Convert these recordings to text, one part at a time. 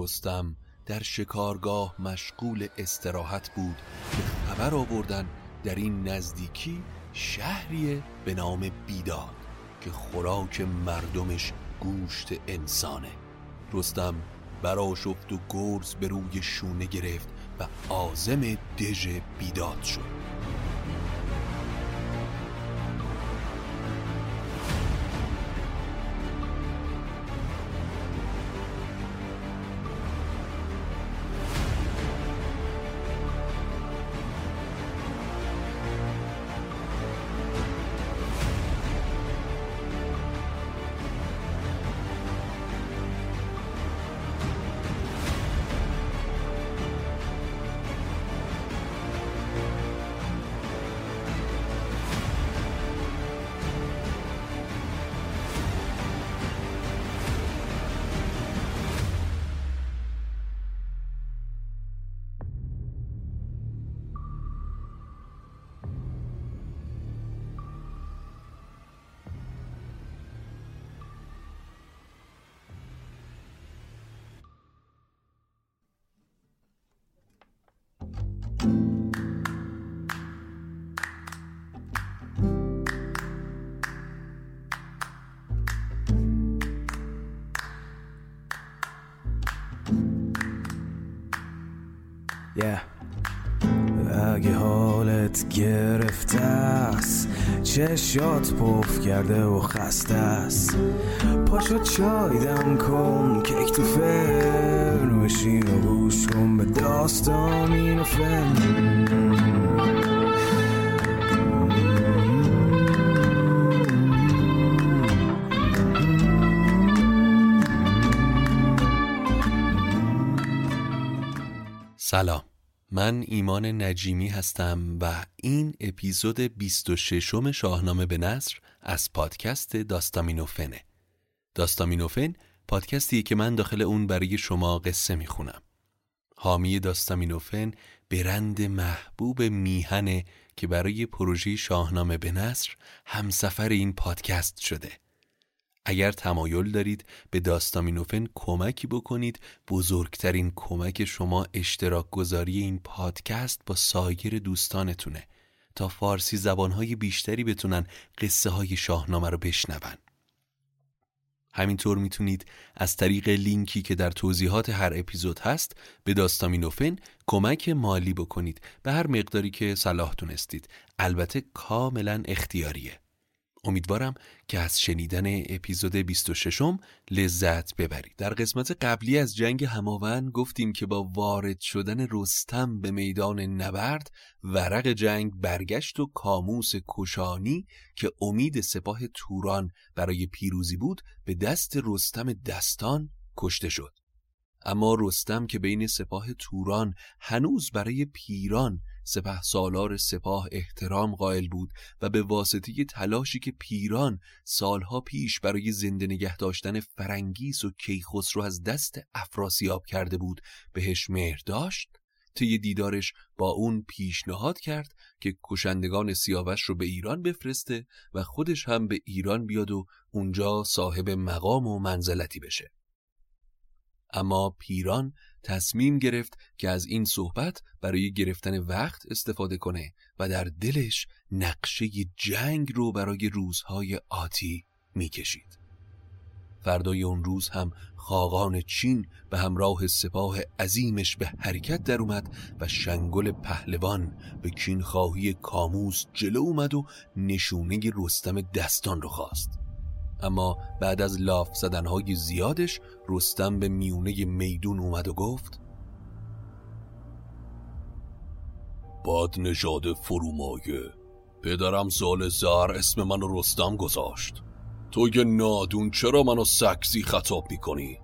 رستم در شکارگاه مشغول استراحت بود که خبر آوردن در این نزدیکی شهریه به نام بیداد که خوراک مردمش گوشت انسانه. رستم براشفت و گرز به روی شونه گرفت و آزم دژ بیداد شد. Yeah. اگه حالت گرفته است چشات پف کرده و خسته است. پاشو چای دم کن کیک تو فرن بشین و گوش کن به داستان این فن. سلام. من ایمان نجیمی هستم و این اپیزود 26 م شاهنامه به نصر از پادکست داستامینوفنه داستامینوفن پادکستی که من داخل اون برای شما قصه می‌خونم. حامی داستامینوفن برند محبوب میهنه که برای پروژه شاهنامه به نصر همسفر این پادکست شده. اگر تمایل دارید به داستامینوفن کمکی بکنید بزرگترین کمک شما اشتراک گذاری این پادکست با سایر دوستانتونه. تا فارسی زبانهای بیشتری بتونن قصه های شاهنامه رو بشنون. همینطور می‌تونید از طریق لینکی که در توضیحات هر اپیزود هست به داستامینوفن کمک مالی بکنید. به هر مقداری که صلاح تونستید. البته کاملا اختیاریه. امیدوارم که از شنیدن اپیزود 26 م لذت ببرید. در قسمت قبلی از جنگ هماون گفتیم که با وارد شدن رستم به میدان نبرد ورق جنگ برگشت و کاموس کشانی که امید سپاه توران برای پیروزی بود به دست رستم دستان کشته شد. اما رستم که بین سپاه توران هنوز برای پیران سپه سالار سپاه احترام قائل بود و به واسطه تلاشی که پیران سالها پیش برای زنده نگه داشتن فرنگیس و کیخسرو از دست افراسیاب کرده بود بهش مهر داشت طی دیدارش با اون پیشنهاد کرد که کشندگان سیاوش رو به ایران بفرسته و خودش هم به ایران بیاد و اونجا صاحب مقام و منزلتی بشه. اما پیران تصمیم گرفت که از این صحبت برای گرفتن وقت استفاده کنه و در دلش نقشه جنگ رو برای روزهای آتی می‌کشید. فردای اون روز هم خاقان چین به همراه سپاه عظیمش به حرکت در اومد و شنگل پهلوان به کینخواهی کاموس جلو اومد و نشونه رستم دستان رو خواست. اما بعد از لاف زدنهای زیادش رستم به میونه میدون اومد و گفت باد نژاد فرومایه. پدرم سال زر اسم منو رستم گذاشت. تو یه نادون چرا منو سگزی خطاب می‌کنی؟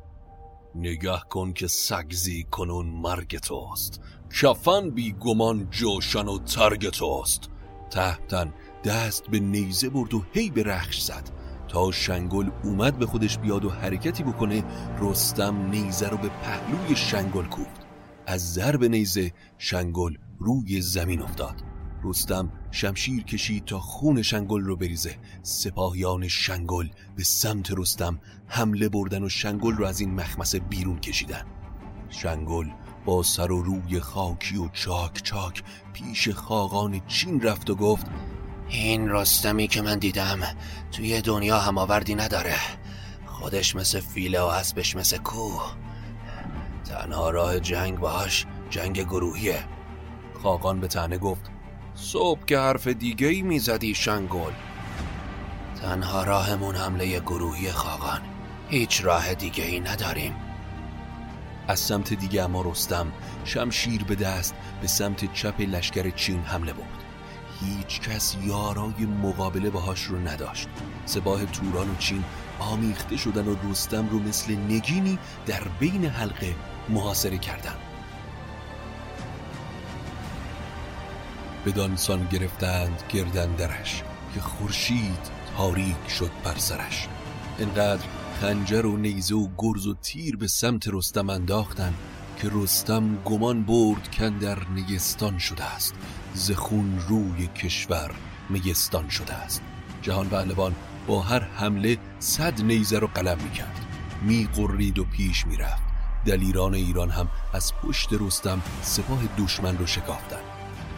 نگه کن که سگزی کنون مرگ توست. کفن بی گمان جوشن و ترگ توست. تحتن دست به نیزه برد و هی به رخش زد. تا شنگل اومد به خودش بیاد و حرکتی بکنه رستم نیزه رو به پهلوی شنگل کوفت. از ضرب نیزه شنگل روی زمین افتاد. رستم شمشیر کشید تا خون شنگل رو بریزه. سپاهیان شنگل به سمت رستم حمله بردن و شنگل رو از این مخمسه بیرون کشیدن. شنگل با سر و روی خاکی و چاک چاک پیش خاقان چین رفت و گفت این رستمی که من دیدم توی دنیا هماوردی نداره. خودش مثل فیله و اسبش مثل کوه. تنها راه جنگ باش جنگ گروهیه. خاقان به تنه گفت صبح که حرف دیگه ای می‌زدی شنگل تنها راهمون حمله گروهی خاقان. هیچ راه دیگه ای نداریم. از سمت دیگه اما رستم شمشیر به دست به سمت چپ لشکر چین حمله برد. هیچ کس یارای مقابله باهاش رو نداشت. سپاه توران و چین آمیخته شدن و رستم رو مثل نگینی در بین حلقه محاصره کردن. بدانسان گرفتند گردن درش که خورشید تاریک شد بر سرش. انقدر خنجر و نیزه و گرز و تیر به سمت رستم انداختن که رستم گمان برد کن در نگستان شده است. زخون روی کشور میستان شده است. جهان پهلوان با هر حمله صد نیزه رو قلم می‌کرد. میقرید و پیش می‌رفت. دلیران ایران هم از پشت رستم سپاه دشمن رو شکافتن.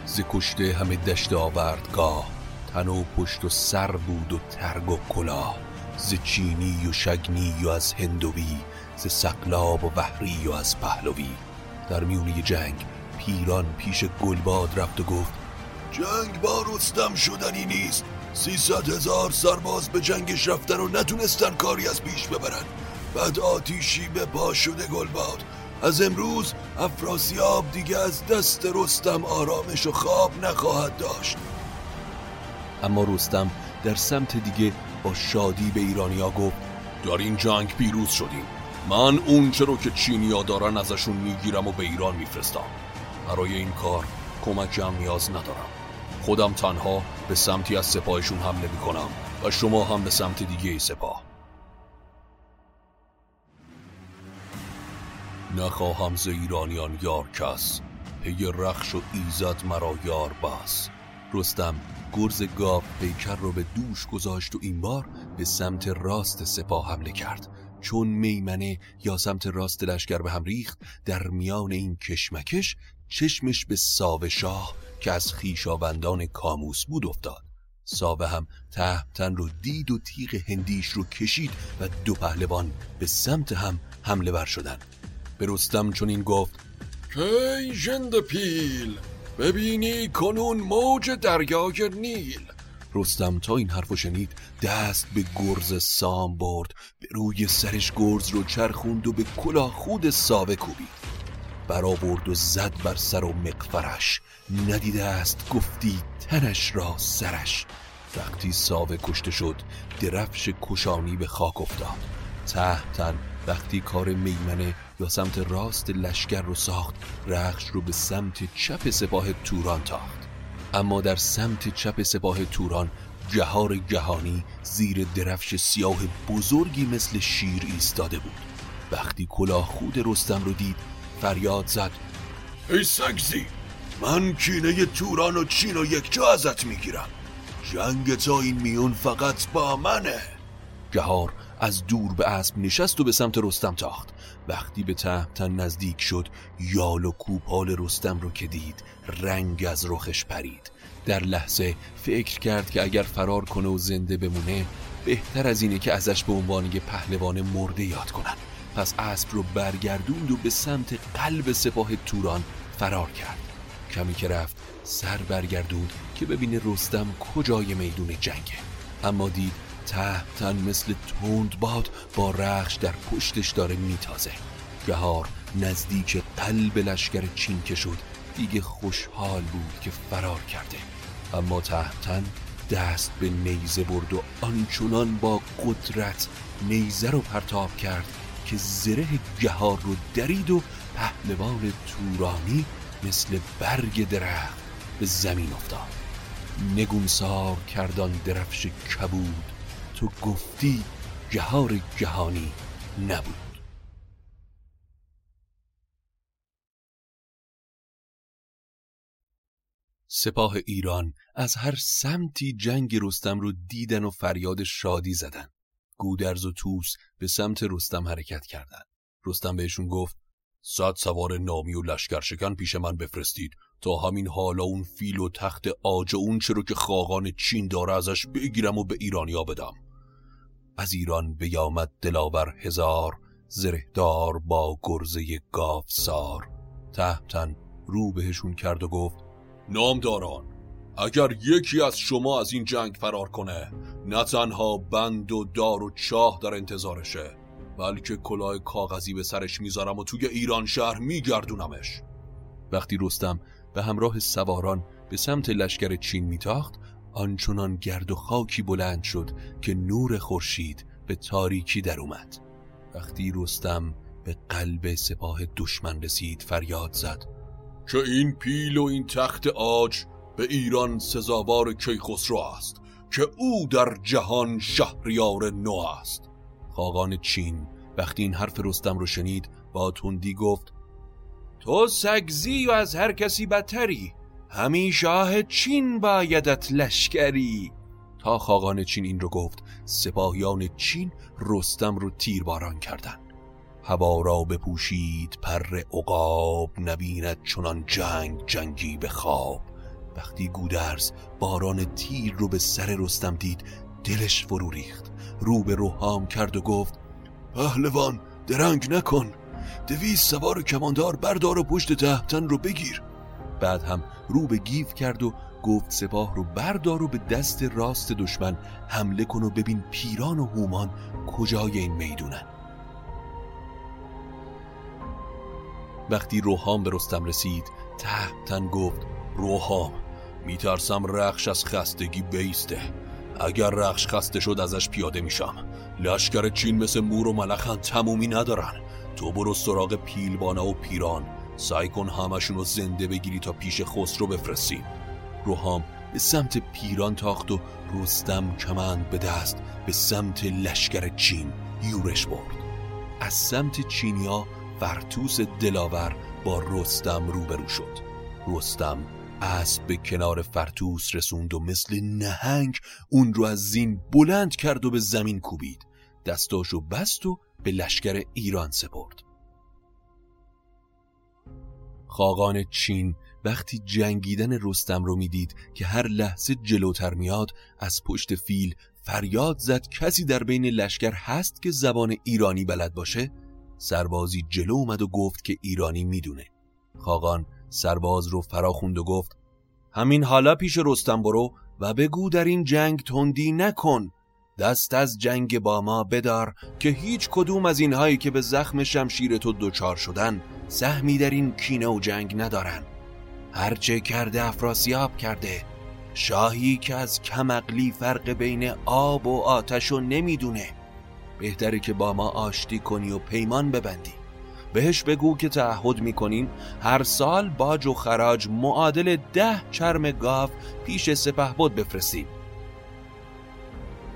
ز کشته همه دشت آوردگاه تن و پشت و سر بود و ترگ و کلاه. ز چینی و شگنی و از هندوی ز سقلاب و بحری و از پهلوی. در میونه جنگ پیران پیش گلباد رفت و گفت جنگ با رستم شدنی نیست. سیصد هزار سرباز به جنگش رفتن و نتونستن کاری از پیش ببرن. بعد آتیشی به پا شده گلباد. از امروز افراسیاب دیگه از دست رستم آرامش و خواب نخواهد داشت. اما رستم در سمت دیگه با شادی به ایرانیا گفت در این جنگ پیروز شدیم. من اونچه رو که چینیا دارن ازشون می‌گیرم و به ایران میفرستم. برای این کار کمکم نیاز ندارم. خودم تنها به سمتی از سپاهشون حمله می‌کنم و شما هم به سمت دیگه سپاه. نخواهم ز ایرانیان یار کس. پی رخش و ایزد مرا یار بس. رستم گرز گاو پیکر رو به دوش گذاشت و این بار به سمت راست سپاه حمله کرد. چون میمنه یا سمت راست لشکر به هم ریخت در میان این کشمکش چشمش به ساوه شاه که از خیشاوندان کاموس بود افتاد. ساوه هم تهتن رو دید و تیغ هندیش رو کشید و دو پهلوان به سمت هم حمله بر شدن به رستم چون این گفت ای ژند پیل ببینی کنون موج دریای نیل. رستم تا این حرفو شنید دست به گرز سام برد به روی سرش گرز رو چرخوند و به کلاه خود ساوه کوبید. برآورد و زد بر سر و مقفرش. ندیده است گفتی تنش را سرش. وقتی ساوه کشته شد درفش کشانی به خاک افتاد. تحتن وقتی کار میمنه یا سمت راست لشکر رو ساخت رخش رو به سمت چپ سپاه توران تاخت. اما در سمت چپ سپاه توران جهار جهانی زیر درفش سیاه بزرگی مثل شیر ایستاده بود. وقتی کلاه خود رستم رو دید فریاد زد. ای سگزی من کینه توران و چین و یک جا ازت می‌گیرم. جنگ تا این میون فقط با منه. جهار از دور به اسب نشست و به سمت رستم تاخت. وقتی به تهمتن نزدیک شد یال و کوپال رستم رو که دید رنگ از رخش پرید. در لحظه فکر کرد که اگر فرار کنه و زنده بمونه بهتر از اینه که ازش به عنوان یه پهلوان مرده یاد کنن. پس اسب رو برگردوند و به سمت قلب سپاه توران فرار کرد. کمی که رفت سر برگردوند که ببینه رستم کجای میدون جنگه. اما دید تهتن مثل تند باد با رخش در پشتش داره میتازه. گهار نزدیک قلب لشکر چین که شد. دیگه خوشحال بود که فرار کرده. اما تهتن دست به نیزه برد و آنچنان با قدرت نیزه رو پرتاب کرد که زره گهار رو درید و پهلوان تورانی مثل برگ درخت به زمین افتاد. نگونسار کردان درفش کبود تو گفتی جهار جهانی نبود. سپاه ایران از هر سمتی جنگ رستم رو دیدن و فریاد شادی زدن. گودرز و توس به سمت رستم حرکت کردند. رستم بهشون گفت صد سوار نامی و لشکرشکن پیش من بفرستید تا همین حالا اون فیل و تخت آج اون چرا که خاقان چین داره ازش بگیرم و به ایرانیا بدم از ایران بیامد دلاور هزار زرهدار با گرزه گاف سار تهتن رو بهشون کرد و گفت نامداران اگر یکی از شما از این جنگ فرار کنه نه تنها بند و دار و چاه در انتظارشه بلکه کلاه کاغذی به سرش می‌ذارم و توی ایران شهر میگردونمش. وقتی رستم به همراه سواران به سمت لشکر چین میتاخت آنچنان گرد و خاکی بلند شد که نور خورشید به تاریکی در اومد. وقتی رستم به قلب سپاه دشمن رسید فریاد زد. که این پیل و این تخت آج به ایران سزاوار کیخسرو است که او در جهان شهریار نو است. خاقان چین وقتی این حرف رستم رو شنید با تندی گفت تو سگزی و از هر کسی بدتری همین شاه چین بایدت لشکری. تا خاقان چین این رو گفت سپاهیان چین رستم رو تیرباران کردند. هوا را بپوشید پر عقاب نبیند چنان جنگ جنگی به خواب. وقتی گودرز باران تیر رو به سر رستم دید دلش فرو ریخت. رو به روحام کرد و گفت پهلوان درنگ نکن. دویز سوار کماندار بردار و پشت تهتن رو بگیر. بعد هم رو به گیف کرد و گفت سپاه رو بردار و به دست راست دشمن حمله کن و ببین پیران و هومان کجای این می‌دونن. وقتی روحام به رستم رسید تهتن گفت روحام میترسم رخش از خستگی بیسته. اگر رخش خسته شد ازش پیاده میشم. لشکر چین مثل مور و ملخن تمومی ندارن. تو برو سراغ پیلبانا و پیران. سعی کن همشون رو زنده بگیری تا پیش خسرو بفرستیم روحام به سمت پیران تاخت و رستم کمند به دست. به سمت لشکر چین یورش برد. از سمت چینیا فرتوس دلاور با رستم روبرو شد. رستم اسب به کنار فرتوس رسوند و مثل نهنگ اون رو از زین بلند کرد و به زمین کوبید. دستاشو بست و به لشکر ایران سپرد. خاقان چین وقتی جنگیدن رستم رو می‌دید که هر لحظه جلوتر میاد از پشت فیل فریاد زد. کسی در بین لشکر هست که زبان ایرانی بلد باشه؟ سربازی جلو اومد و گفت که ایرانی می‌دونه. خاقان سرباز رو فرا خوند و گفت همین حالا پیش رستم برو و بگو در این جنگ تندی نکن. دست از جنگ با ما بدار که هیچ کدوم از اینهایی که به زخم شمشیر تو دچار شدن سهمی در این کینه و جنگ ندارن. هرچه کرده افراسیاب کرده. شاهی که از کمقلی فرق بین آب و آتش رو نمی‌دونه. بهتره که با ما آشتی کنی و پیمان ببندی. بهش بگو که تعهد می‌کنیم هر سال باج و خراج معادل ده چرم گاو پیش سپه بود بفرستیم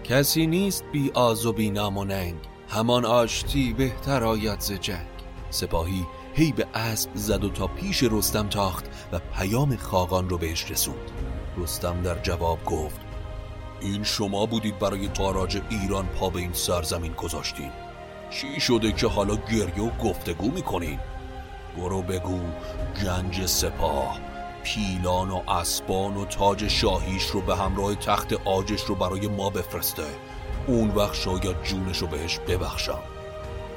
کسی نیست بی آز و بی نام و ننگ. همان آشتی بهتر آید ز جنگ. سپاهی هی به اسب زد و تا پیش رستم تاخت و پیام خاقان رو بهش رسوند. رستم در جواب گفت این شما بودید برای تاراج ایران پا به این سرزمین گذاشتین. چی شده که حالا گریه و گفتگو می‌کنین؟ برو بگو گنج سپاه پیلان و اسبان و تاج شاهیش رو به همراه تخت آجش رو برای ما بفرسته. اون وقت شاید جونش رو بهش ببخشم.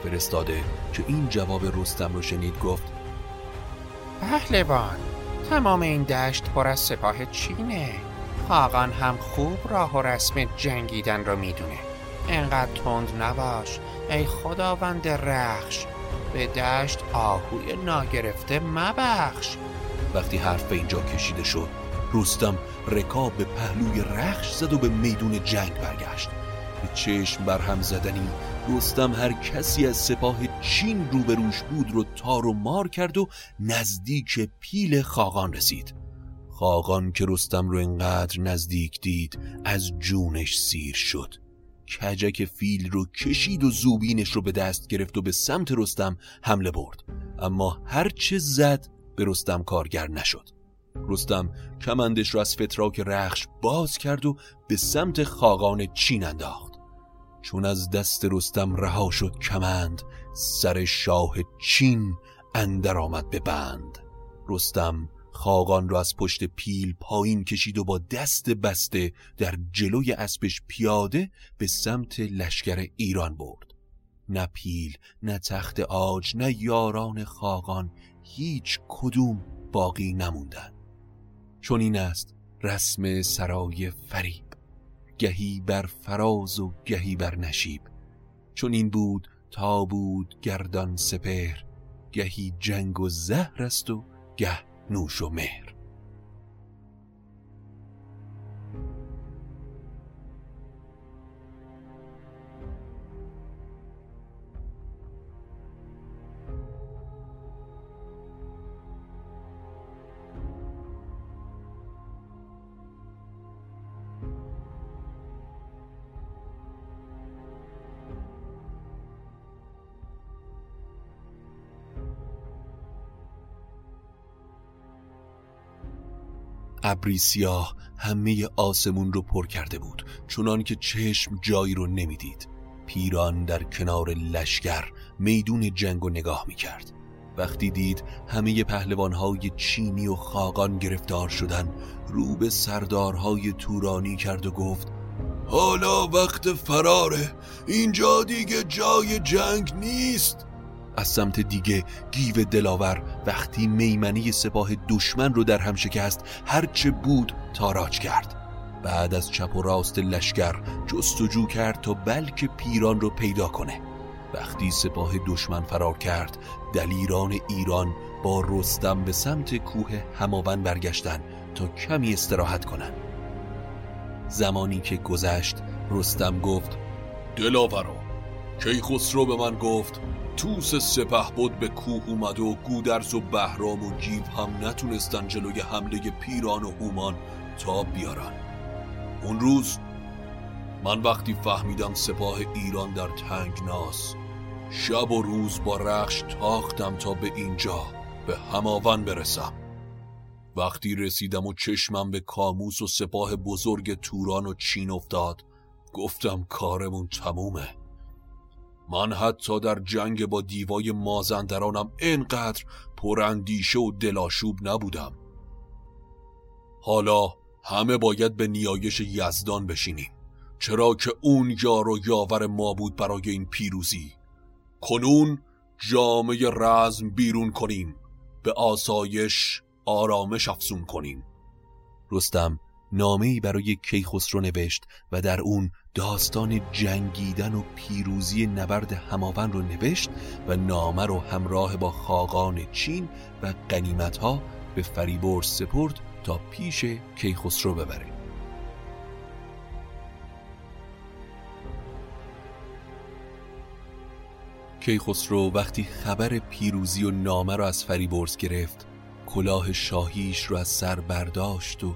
فرستاده که این جواب رستم رو شنید گفت پهلوان تمام این دشت پر از سپاه چینه. خاقان هم خوب راه و رسم جنگیدن رو می‌دونه. انقدر تند نباش. ای خداوند رخش. به دشت آهوی ناگرفته مبخش. وقتی حرف به اینجا کشیده شد رستم رکاب به پهلوی رخش زد و به میدون جنگ برگشت. به چشم بر هم زدنی رستم هر کسی از سپاه چین روبروش بود رو تار و مار کرد و نزدیک پیل خاقان رسید. خاقان که رستم رو انقدر نزدیک دید از جونش سیر شد. کجک فیل رو کشید و زوبینش رو به دست گرفت و به سمت رستم حمله برد. اما هرچه زد به رستم کارگر نشد. رستم کمندش را از فتراک رخش باز کرد و به سمت خاقان چین انداخت. چون از دست رستم رها شد کمند سر شاه چین اندر آمد به بند. رستم خاقان را از پشت پیل پایین کشید و با دست بسته در جلوی اسبش پیاده به سمت لشکر ایران برد. نه پیل نه تخت آج نه یاران خاقان هیچ کدوم باقی نموندن چون این است رسم سرای فریب. گهی بر فراز و گهی بر نشیب. چون این بود تا بود گردان سپهر. گهی جنگ و زهر است و گه نوش و مهر ابری سیاه همه آسمون رو پر کرده بود چونان که چشم جایی رو نمی‌دید. پیران در کنار لشکر میدون جنگ و نگاه می‌کرد. وقتی دید همه پهلوانهای چینی و خاقان گرفتار شدن رو به سردارهای تورانی کرد و گفت حالا وقت فراره. اینجا دیگه جای جنگ نیست. از سمت دیگه گیو دلاور وقتی میمنی سپاه دشمن رو در هم شکست هرچه بود تاراج کرد. بعد از چپ و راست لشکر جستجو کرد تا بلکه پیران رو پیدا کنه. وقتی سپاه دشمن فرار کرد دلیران ایران با رستم به سمت کوه هماون برگشتن تا کمی استراحت کنن. زمانی که گذشت رستم گفت دلاورا کیخسرو به من گفت توس سپه بود به کوه اومد و گودرز و بهرام و گیو هم نتونستن جلوی حمله پیران و هومان تا بیارن. اون روز من وقتی فهمیدم سپاه ایران در ناس شب و روز با رخش تاختم تا به اینجا به هماون برسم. وقتی رسیدم و چشمم به کاموس و سپاه بزرگ توران و چین افتاد گفتم کارمون تمومه. من حتی در جنگ با دیوای مازندرانم انقدر پراندیشه و دلاشوب نبودم. حالا همه باید به نیایش یزدان بشینیم. چرا که اون یار و یاور ما بود برای این پیروزی. کنون جامعه رزم بیرون کنیم. به آسایش آرامش افزون کنیم. رستم نامه‌ای برای کیخسرو نوشت و در اون داستان جنگیدن و پیروزی نبرد هماون رو نوشت و نامه رو همراه با خاقان چین و قنیمتها به فریبرز سپرد تا پیش کیخسرو ببره. کیخسرو وقتی خبر پیروزی و نامه را از فریبرز گرفت کلاه شاهیش رو از سر برداشت و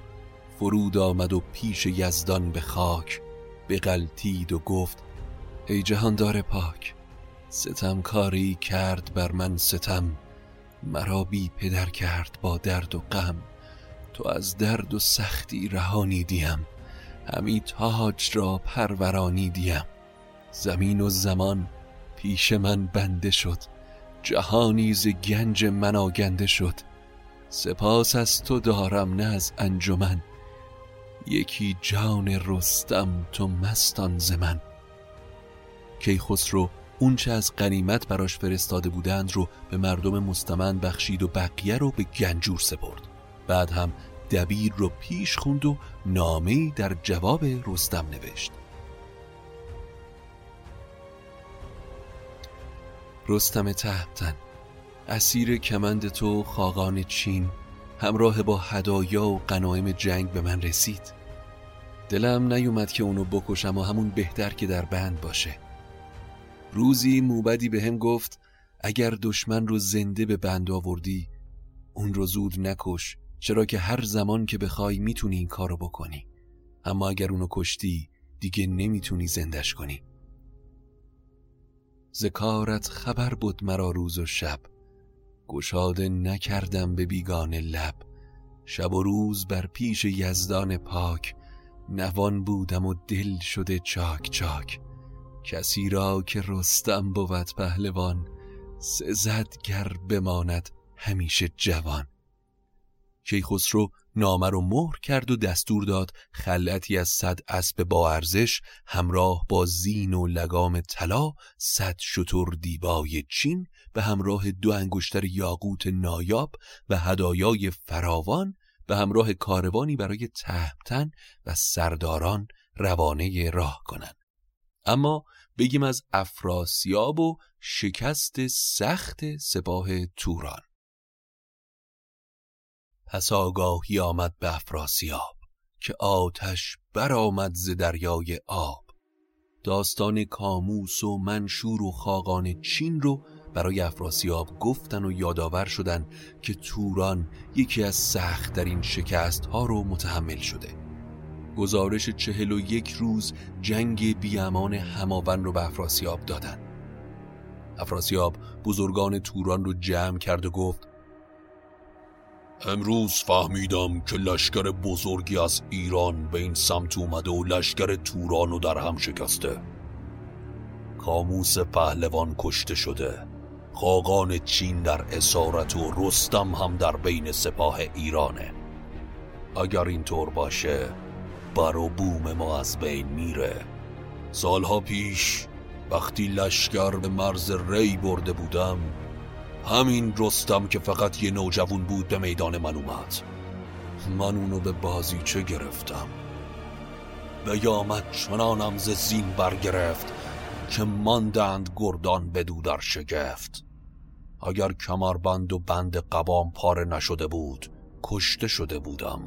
فرود آمد و پیش یزدان به خاک بغلتید و گفت ای جهاندار پاک ستم کاری کرد بر من ستم مرا بی پدر کرد با درد و غم تو از درد و سختی رهانی دیم همی تاج را پرورانی دیم زمین و زمان پیش من بنده شد جهانی ز گنج من آگنده شد سپاس از تو دارم نه از انجمن. یکی جان رستم تو مستان ز من. کیخسرو اونچه از قنیمت براش فرستاده بودند رو به مردم مستمن بخشید و بقیه رو به گنجور سپرد. بعد هم دبیر رو پیش خوند و نامه در جواب رستم نوشت. رستم تهمتن اسیر کمند تو خاقان چین همراه با هدایا و غنایم جنگ به من رسید. دلم نیومد که اونو بکشم و همون بهتر که در بند باشه. روزی موبدی به هم گفت اگر دشمن رو زنده به بند آوردی اون رو زود نکش چرا که هر زمان که بخوای می‌تونی این کارو بکنی. اما اگر اونو کشتی دیگه نمی‌تونی زندش کنی. ذکارت خبر بود مرا روز و شب. گشاده نکردم به بیگانه لب. شب و روز بر پیش یزدان پاک نوان بودم و دل شده چاک چاک. کسی را که رستم بود پهلوان سزد گر بماند همیشه جوان. کیخسرو نامه رو مهر کرد و دستور داد خلعتی از صد اسب با ارزش همراه با زین و لگام طلا صد شتر دیبای چین به همراه دو انگشتر یاقوت نایاب و هدایای فراوان به همراه کاروانی برای تهمتن و سرداران روانه راه کنند. اما بگیم از افراسیاب و شکست سخت سپاه توران. پس آگاهی آمد به افراسیاب که آتش برآمد ز دریای آب. داستان کاموس و منشور و خاقان چین رو برای افراسیاب گفتن و یادآور شدن که توران یکی از سختترین شکست ها رو متحمل شده. گزارش چهل و یک روز جنگ بیامان هماون رو به افراسیاب دادن. افراسیاب بزرگان توران رو جمع کرد و گفت امروز فهمیدم که لشکر بزرگی از ایران به این سمت اومده و لشکر توران رو در هم شکسته. کاموس پهلوان کشته شده. خاقان چین در اسارت و رستم هم در بین سپاه ایرانه. اگر اینطور باشه بر و بوم ما از بین میره. سالها پیش وقتی لشکر به مرز ری برده بودم همین رستم که فقط یه نوجوان بود به میدان من اومد. من اونو به بازیچه گرفتم؟ بیامد چنانم ز زین برگرفت که ماندند گردان بدو در شگفت. اگر کمربند و بند قبام پاره نشده بود کشته شده بودم.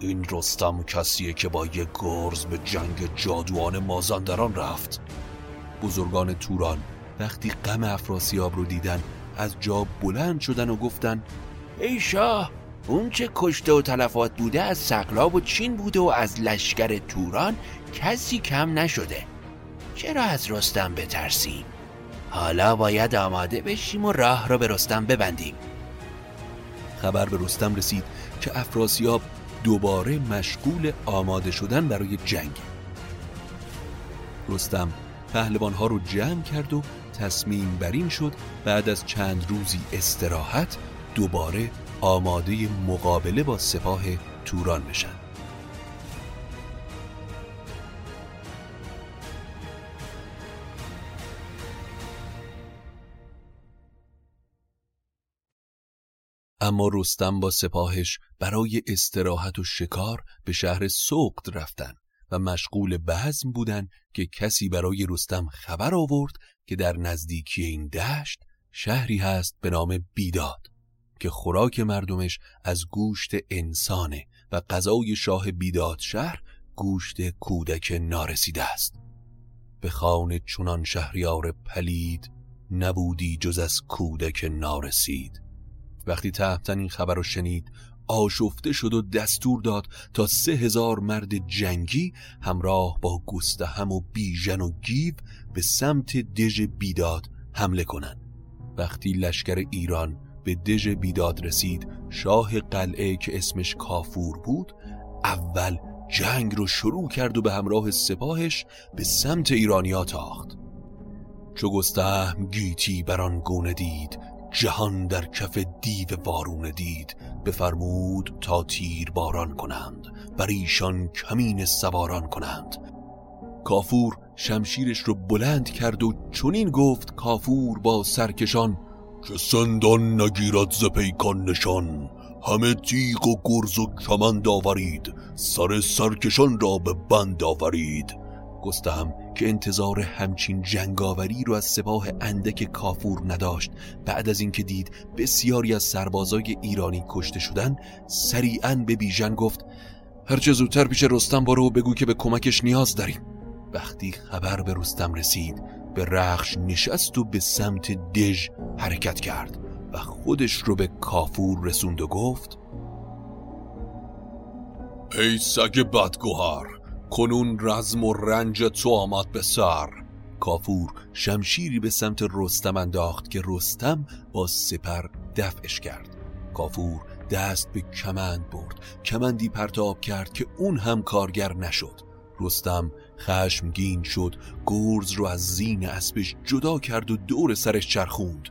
این رستم کسیه که با یه گرز به جنگ جادوان مازندران رفت. بزرگان توران وقتی غم افراسیاب رو دیدن از جا بلند شدن و گفتن ای شاه اون چه کشته و تلفات بوده از سقلاب و چین بوده و از لشکر توران کسی کم نشده. چرا از رستم بترسیم؟ حالا باید آماده بشیم و راه را به رستم ببندیم. خبر به رستم رسید که افراسیاب دوباره مشغول آماده شدن برای جنگ. رستم پهلوانها رو جمع کرد و تصمیم برین شد بعد از چند روزی استراحت دوباره آماده مقابله با سپاه توران بشن. اما رستم با سپاهش برای استراحت و شکار به شهر سوقت رفتن و مشغول بزم بودن که کسی برای رستم خبر آورد که در نزدیکی این دشت شهری هست به نام بیداد که خوراک مردمش از گوشت انسانه و غذای شاه بیداد شهر گوشت کودک نارسیده است. به خانه چونان شهریار پلید نبودی جز از کودک نارسید. وقتی تحتن این خبر رو شنید آشفته شد و دستور داد تا سه هزار مرد جنگی همراه با گستهم و بیژن و گیو به سمت دژ بیداد حمله کنند. وقتی لشکر ایران به دژ بیداد رسید شاه قلعه که اسمش کافور بود اول جنگ رو شروع کرد و به همراه سپاهش به سمت ایرانیا تاخت چو گستهم گیتی بران گونه دید جهان در کف دیو وارونه دید بفرمود تا تیر باران کنند بر ایشان کمین سواران کنند. کافور شمشیرش رو بلند کرد و چنین گفت کافور با سرکشان که سندان نگیرد ز پیکان نشان همه تیغ و گرز و کمند آورید سر سرکشان را به بند آورید. گستهم که انتظار همچین جنگاوری رو از سپاه اندک کافور نداشت. بعد از اینکه دید بسیاری از سربازای ایرانی کشته شدن سریعا به بیژن گفت هرچه زودتر پیش رستم برو و بگو که به کمکش نیاز داریم. وقتی خبر به رستم رسید به رخش نشست و به سمت دژ حرکت کرد و خودش رو به کافور رسوند و گفت ای سگ بدگوهر کنون رزم و رنج تو آمد به سر. کافور شمشیری به سمت رستم انداخت که رستم با سپر دفعش کرد. کافور دست به کمند برد. کمندی پرتاب کرد که اون هم کارگر نشد. رستم خشمگین شد. گرز رو از زین اسبش جدا کرد و دور سرش چرخوند.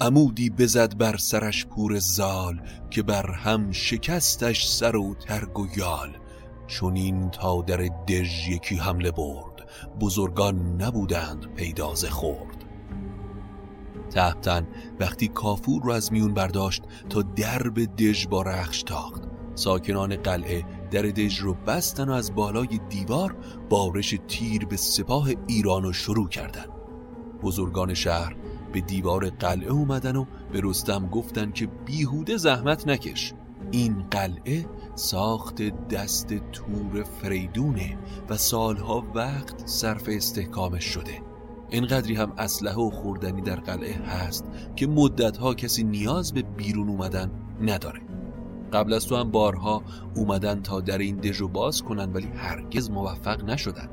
عمودی بزد بر سرش پور زال که بر هم شکستش سر و ترگ و یال. چونین تا در دژ یکی حمله برد. بزرگان نبودند پیداز خورد تحتن وقتی کافور رو از میون برداشت تا درب دژ با رخش تاخت. ساکنان قلعه در دژ رو بستن و از بالای دیوار بارش تیر به سپاه ایران رو شروع کردند. بزرگان شهر به دیوار قلعه اومدن و به رستم گفتن که بیهوده زحمت نکش. این قلعه ساخت دست تور فریدونه و سالها وقت صرف استحکامش شده. اینقدری هم اسلحه و خوردنی در قلعه هست که مدتها کسی نیاز به بیرون اومدن نداره. قبل از تو هم بارها اومدن تا در این دژ باز کنن ولی هرگز موفق نشدن.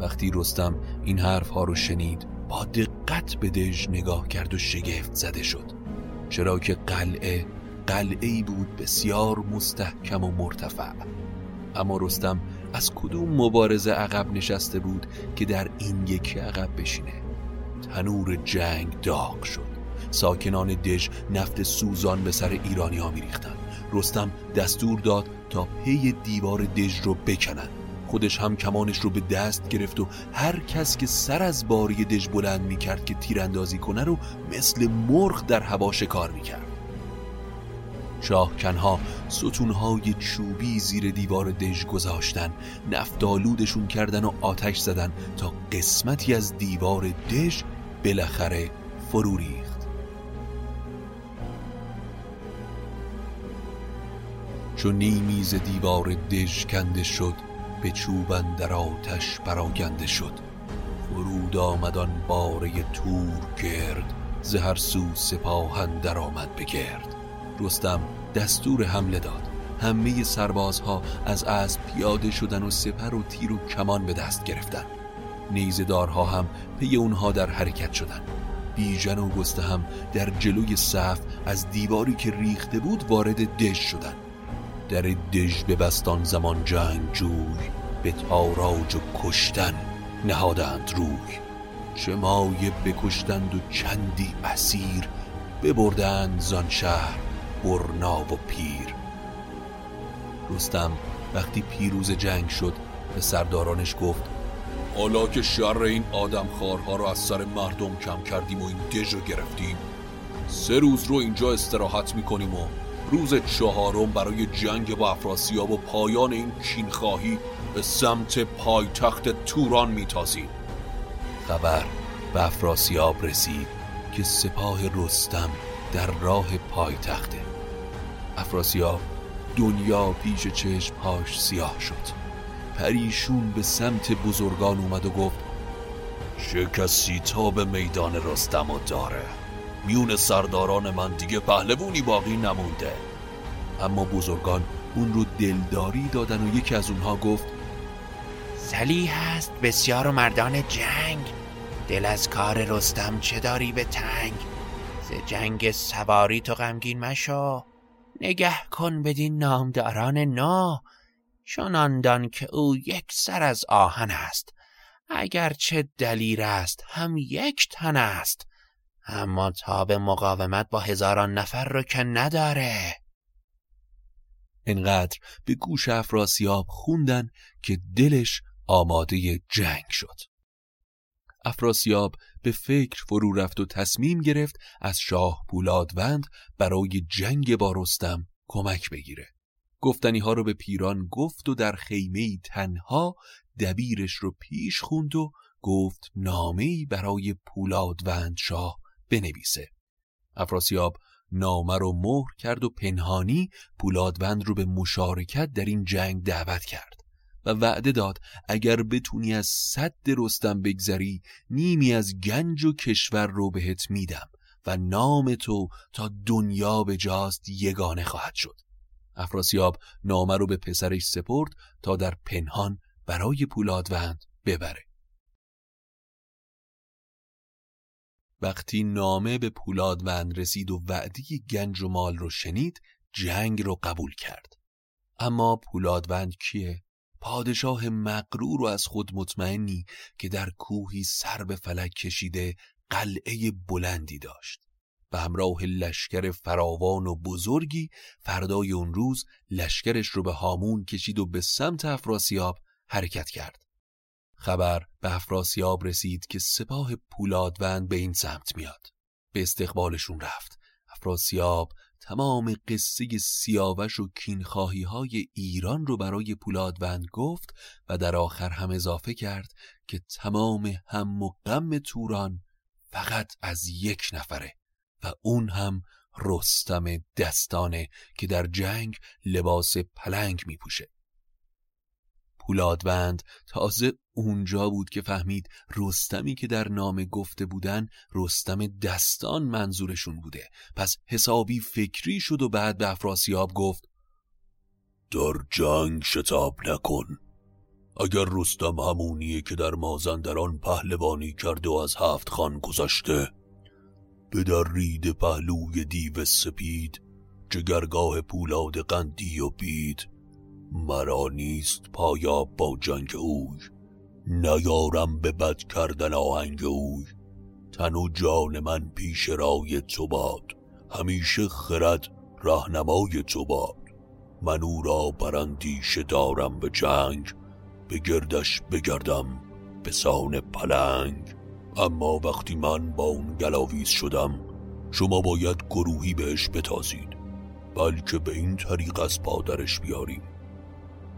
وقتی رستم این حرف ها رو شنید با دقت به دژ نگاه کرد و شگفت زده شد. چرا که قلعه قلعه بود بسیار مستحکم و مرتفع. اما رستم از کدوم مبارزه عقب نشسته بود که در این یکی عقب بشینه؟ تنور جنگ داغ شد. ساکنان دژ نفت سوزان به سر ایرانی ها میریختند. رستم دستور داد تا پی دیوار دژ رو بکنن. خودش هم کمانش رو به دست گرفت و هر کس که سر از باری دژ بلند می‌کرد که تیراندازی کنه رو مثل مرغ در هوا شکار می‌کرد. شاهکنها ستونهای چوبی زیر دیوار دژ گذاشتن نفتالودشون کردن و آتش زدن تا قسمتی از دیوار دژ بالاخره فرو ریخت. چون نیمیز دیوار دژ کنده شد به چوبن در آتش براگنده شد. فرود آمدان باره تور گرد زهر سو سپاهن در آمد بگرد. رستم دستور حمله داد. همه سربازها از اسب پیاده شدن و سپر و تیر و کمان به دست گرفتن. نیزدارها هم پی اونها در حرکت شدن. بیژن و گسته هم در جلوی صف از دیواری که ریخته بود وارد دژ شدن. در دژ به بستان زمان جنگ جوی به تاراج و کشتن نهادند روی. چه مایه بکشتند و چندی اسیر ببردند زان شهر. برنا و پیر. رستم وقتی پیروز جنگ شد به سردارانش گفت حالا که شر این آدم خارها رو از سر مردم کم کردیم و این دژ رو گرفتیم سه روز رو اینجا استراحت می‌کنیم و روز چهارم برای جنگ با افراسیاب و پایان این کینخواهی به سمت پایتخت توران میتازیم. خبر به افراسیاب رسید که سپاه رستم در راه پایتخته. افراسیاب دنیا پیش چشمهاش سیاه شد. پریشون به سمت بزرگان اومد و گفت چه کسی تا به میدان رستم و داره. میون سرداران من دیگه پهلوونی باقی نمونده. اما بزرگان اون رو دلداری دادن و یکی از اونها گفت سلی هست بسیار مردان جنگ. دل از کار رستم چه داری به تنگ؟ ز جنگ سواری تو غمگین مشو. نگه کن بدین نامداران نو چنان دان که او یک سر از آهن است. اگرچه دلیر است هم یک تن است. اما تا به مقاومت با هزاران نفر رو که نداره. انقدر به گوش افراسیاب خوندن که دلش آماده جنگ شد. افراسیاب به فکر فرو رفت و تصمیم گرفت از شاه پولادوند برای جنگ با رستم کمک بگیره. گفتنی ها رو به پیران گفت و در خیمه تنها دبیرش رو پیش خوند و گفت نامه برای پولادوند شاه بنویسه. افراسیاب نامه رو مهر کرد و پنهانی پولادوند رو به مشارکت در این جنگ دعوت کرد. و وعده داد اگر بتونی از صد رستم بگذری نیمی از گنج و کشور رو بهت میدم و نام تو تا دنیا به جاست یگانه خواهد شد. افراسیاب نامه رو به پسرش سپرد تا در پنهان برای پولادوند ببره. وقتی نامه به پولادوند رسید و وعدی گنج و مال رو شنید جنگ رو قبول کرد. اما پولادوند کیه؟ پادشاه مقرور و از خود مطمئنی که در کوهی سر به فلک کشیده قلعه بلندی داشت به همراه لشکر فراوان و بزرگی فردای اون روز لشکرش رو به هامون کشید و به سمت افراسیاب حرکت کرد. خبر به افراسیاب رسید که سپاه پولادوند به این سمت میاد. به استقبالشون رفت. افراسیاب تمام قصه سیاوش و کینخواهی های ایران رو برای پولادوند گفت و در آخر هم اضافه کرد که تمام هم و غم توران فقط از یک نفره و اون هم رستم دستانه که در جنگ لباس پلنگ می پوشه. پولادوند تازه اونجا بود که فهمید رستمی که در نام گفته بودن رستم دستان منظورشون بوده. پس حسابی فکری شد و بعد به افراسیاب گفت در جنگ شتاب نکن. اگر رستم همونیه که در مازندران پهلوانی کرده و از هفت خان گذاشته به در رید پهلوی دیو سپید جگرگاه پولاد قندی و بید مرا نیست پایا با جنگ اوی نیارم به بد کردن آهنگ اوی تن و جان من پیش رای تو باد. همیشه خرد راهنمای تو باد. من او را برندیش دارم به جنگ. به گردش بگردم به سان پلنگ. اما وقتی من با اون گلاویز شدم شما باید گروهی بهش بتازید. بلکه به این طریق از پادرش بیاریم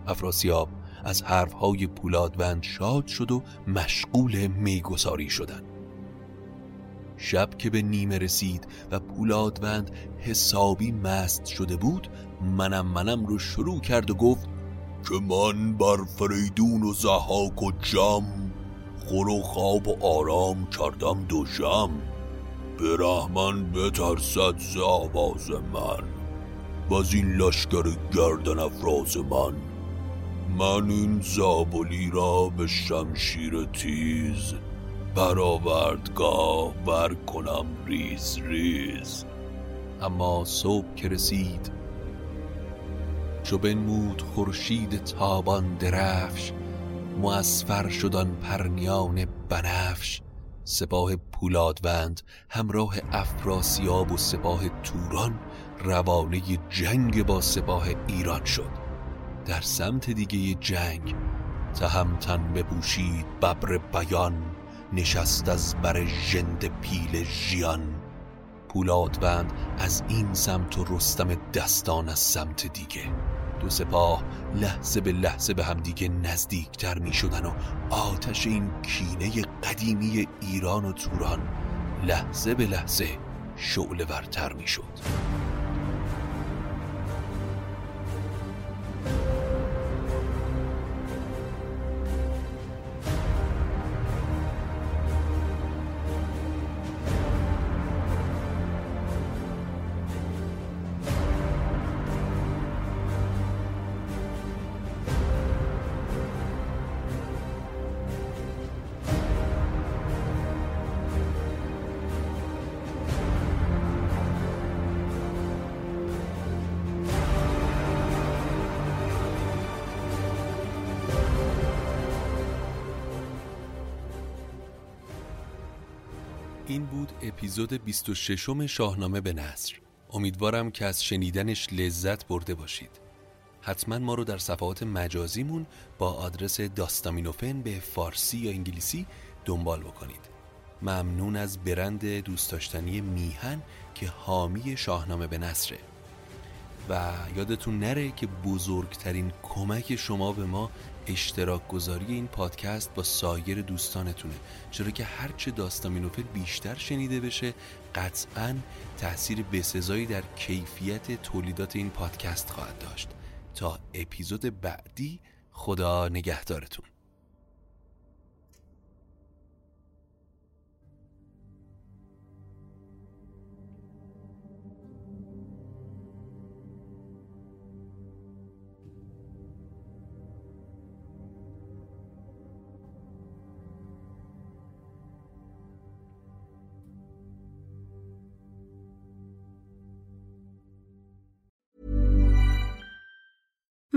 افراسیاب از حرفهای پولادوند شاد شد و مشغول میگساری شدن شب که به نیمه رسید و پولادوند حسابی مست شده بود منم منم رو شروع کرد و گفت که من بر فریدون و زحاک و جم خور و خواب و آرام کردم دوشم. به رحمن بترسد ز آواز من و این لشکر گردن افراز من. من این زابلی را به شمشیر تیز برآوردگاه بر کنم ریز ریز. اما صبح که رسید چو بنمود خورشید تابان درفش موسفر شدن پرنیان بنفش. سپاه پولادوند همراه افراسیاب و سپاه توران روانه جنگ با سپاه ایران شد. در سمت دیگه جنگ تهمتن بپوشید ببر بیان نشست از بر ژند پیل ژیان. پولادوند از این سمت و رستم دستان از سمت دیگه. دو سپاه لحظه به لحظه به همدیگه نزدیکتر می شدن و آتش این کینه قدیمی ایران و توران لحظه به لحظه شعله ورتر می شد. اپیزود 26 شاهنامه به نصر امیدوارم که از شنیدنش لذت برده باشید. حتما ما رو در صفحات مجازیمون با آدرس داستامینوفن به فارسی یا انگلیسی دنبال بکنید. ممنون از برند دوست داشتنی میهن که حامی شاهنامه به نصره و یادتون نره که بزرگترین کمک شما به ما اشتراک گذاری این پادکست با سایر دوستانتونه. چرا که هرچه داستامینوفل بیشتر شنیده بشه قطعا تاثیر بسزایی در کیفیت تولیدات این پادکست خواهد داشت. تا اپیزود بعدی خدا نگهدارتون.